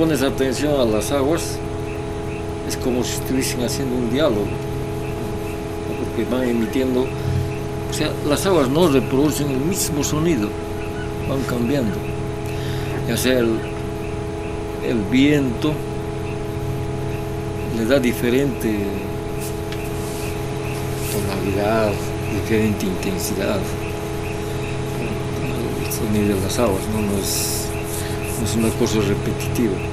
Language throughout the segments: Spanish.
pones atención a las aguas, es como si estuviesen haciendo un diálogo, porque van emitiendo, o sea, las aguas no reproducen el mismo sonido, van cambiando, ya sea el, viento, le da diferente tonalidad, diferente intensidad el sonido de las aguas, no es, no es una cosa repetitiva.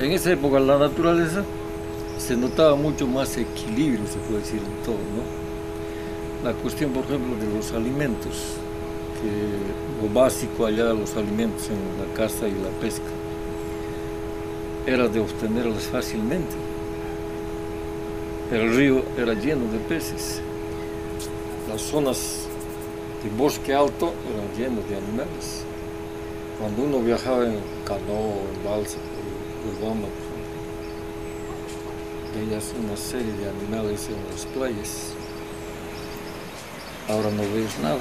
En esa época la naturaleza se notaba mucho más equilibrio, se puede decir, en todo, ¿no? La cuestión, por ejemplo, de los alimentos, que lo básico allá, los alimentos en la caza y la pesca, era de obtenerlos fácilmente. El río era lleno de peces. Las zonas de bosque alto eran llenas de animales. Cuando uno viajaba en canoa, en balsa, por Urubamba, veías una serie de animales en las playas. Ahora no ves nada.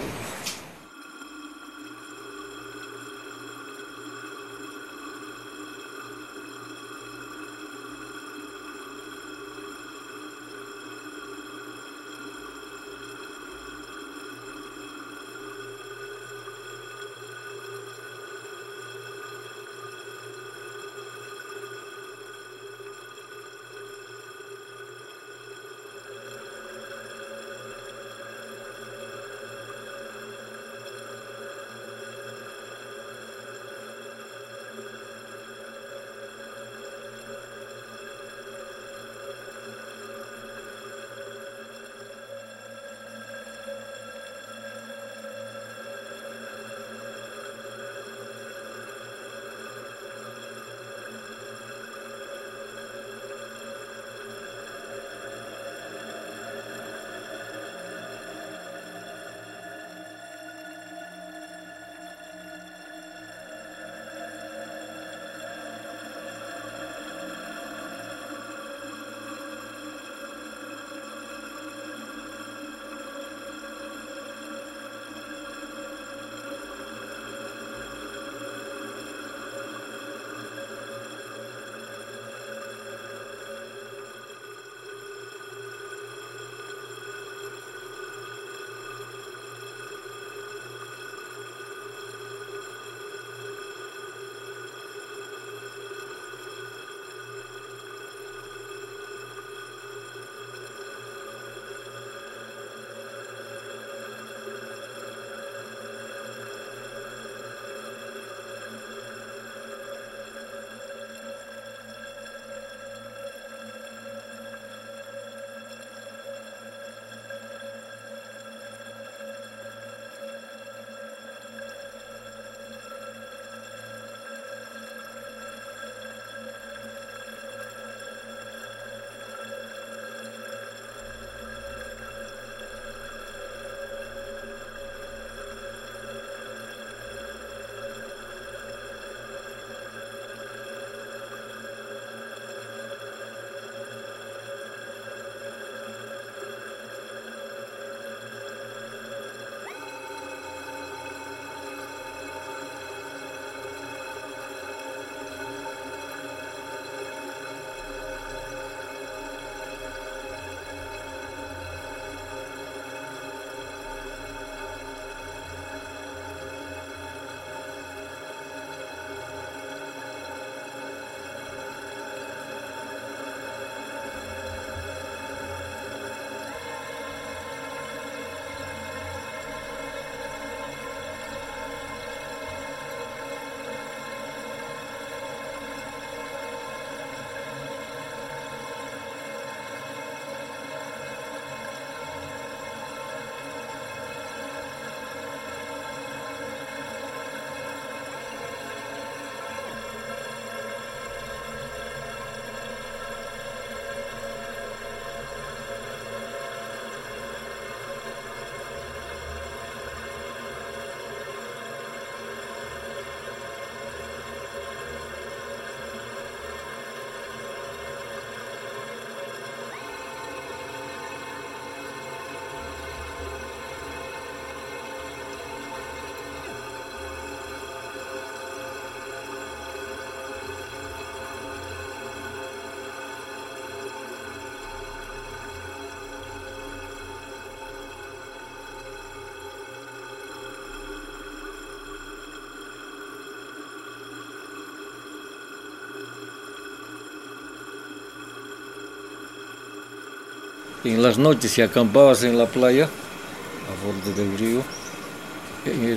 En las noches si acampabas en la playa, a borde del río,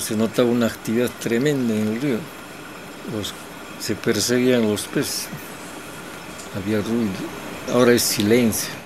se notaba una actividad tremenda en el río. se perseguían los peces. había ruido, ahora es silencio.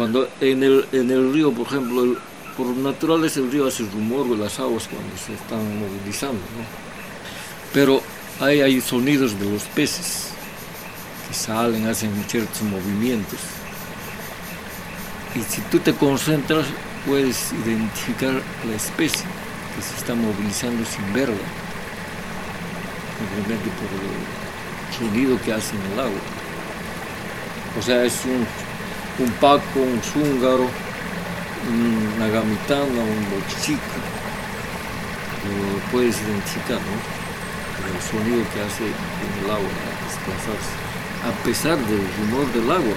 Cuando en el, en el río, por ejemplo, por naturaleza el río hace rumor de las aguas cuando se están movilizando, ¿no? Pero ahí hay sonidos de los peces que salen, hacen ciertos movimientos. Y si tú te concentras, puedes identificar la especie que se está movilizando sin verla, simplemente por el sonido que hace en el agua. O sea, es un un paco, un zúngaro, una gamitana, un bochico, lo puedes identificar, ¿no? el sonido que hace en el agua desplazarse, a pesar del rumor del agua.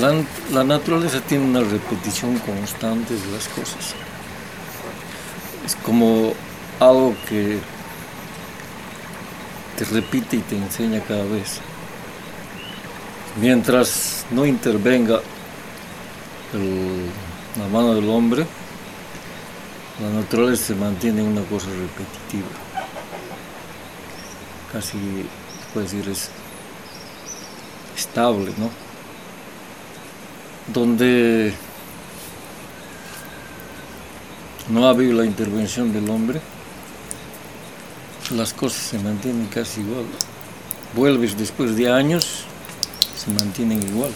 La, naturaleza tiene una repetición constante de las cosas. Es como algo que te repite y te enseña cada vez. Mientras no intervenga la mano del hombre, la naturaleza se mantiene una cosa repetitiva. Casi, puede decir, es estable, ¿no? Donde no ha habido la intervención del hombre, las cosas se mantienen casi igual. Vuelves después de años, se mantienen igual.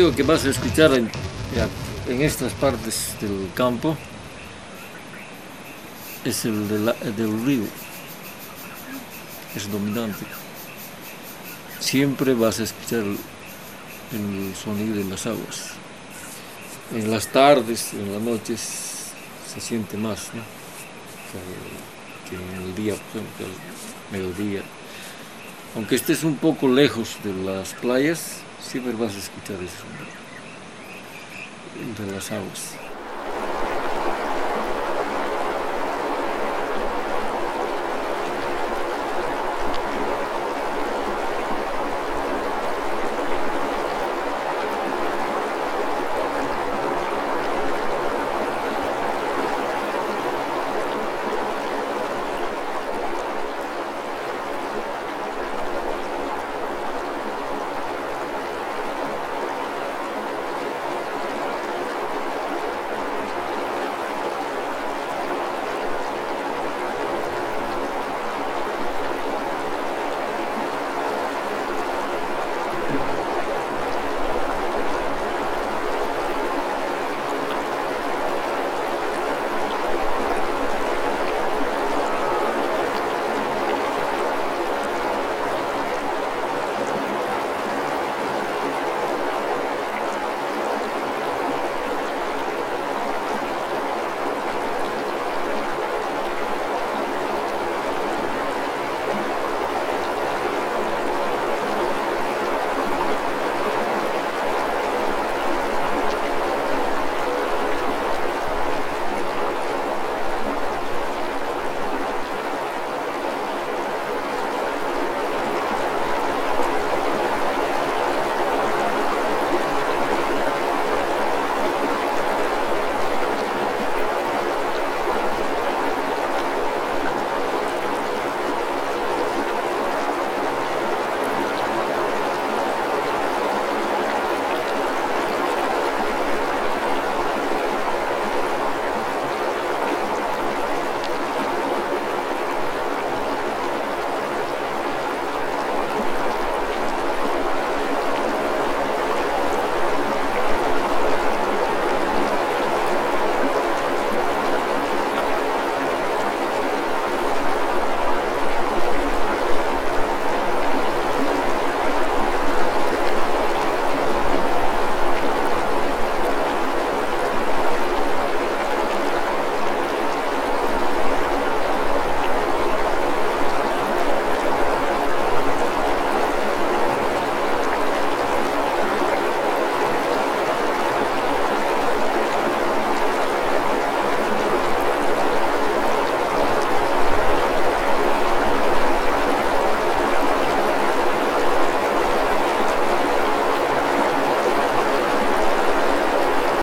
Sonido que vas a escuchar en, estas partes del campo es el del río, es dominante. Siempre vas a escuchar el, sonido de las aguas. En las tardes, en las noches, se siente más, ¿no? que, en el día, por ejemplo, el mediodía. Aunque estés un poco lejos de las playas, siempre vas a escuchar eso de las aguas.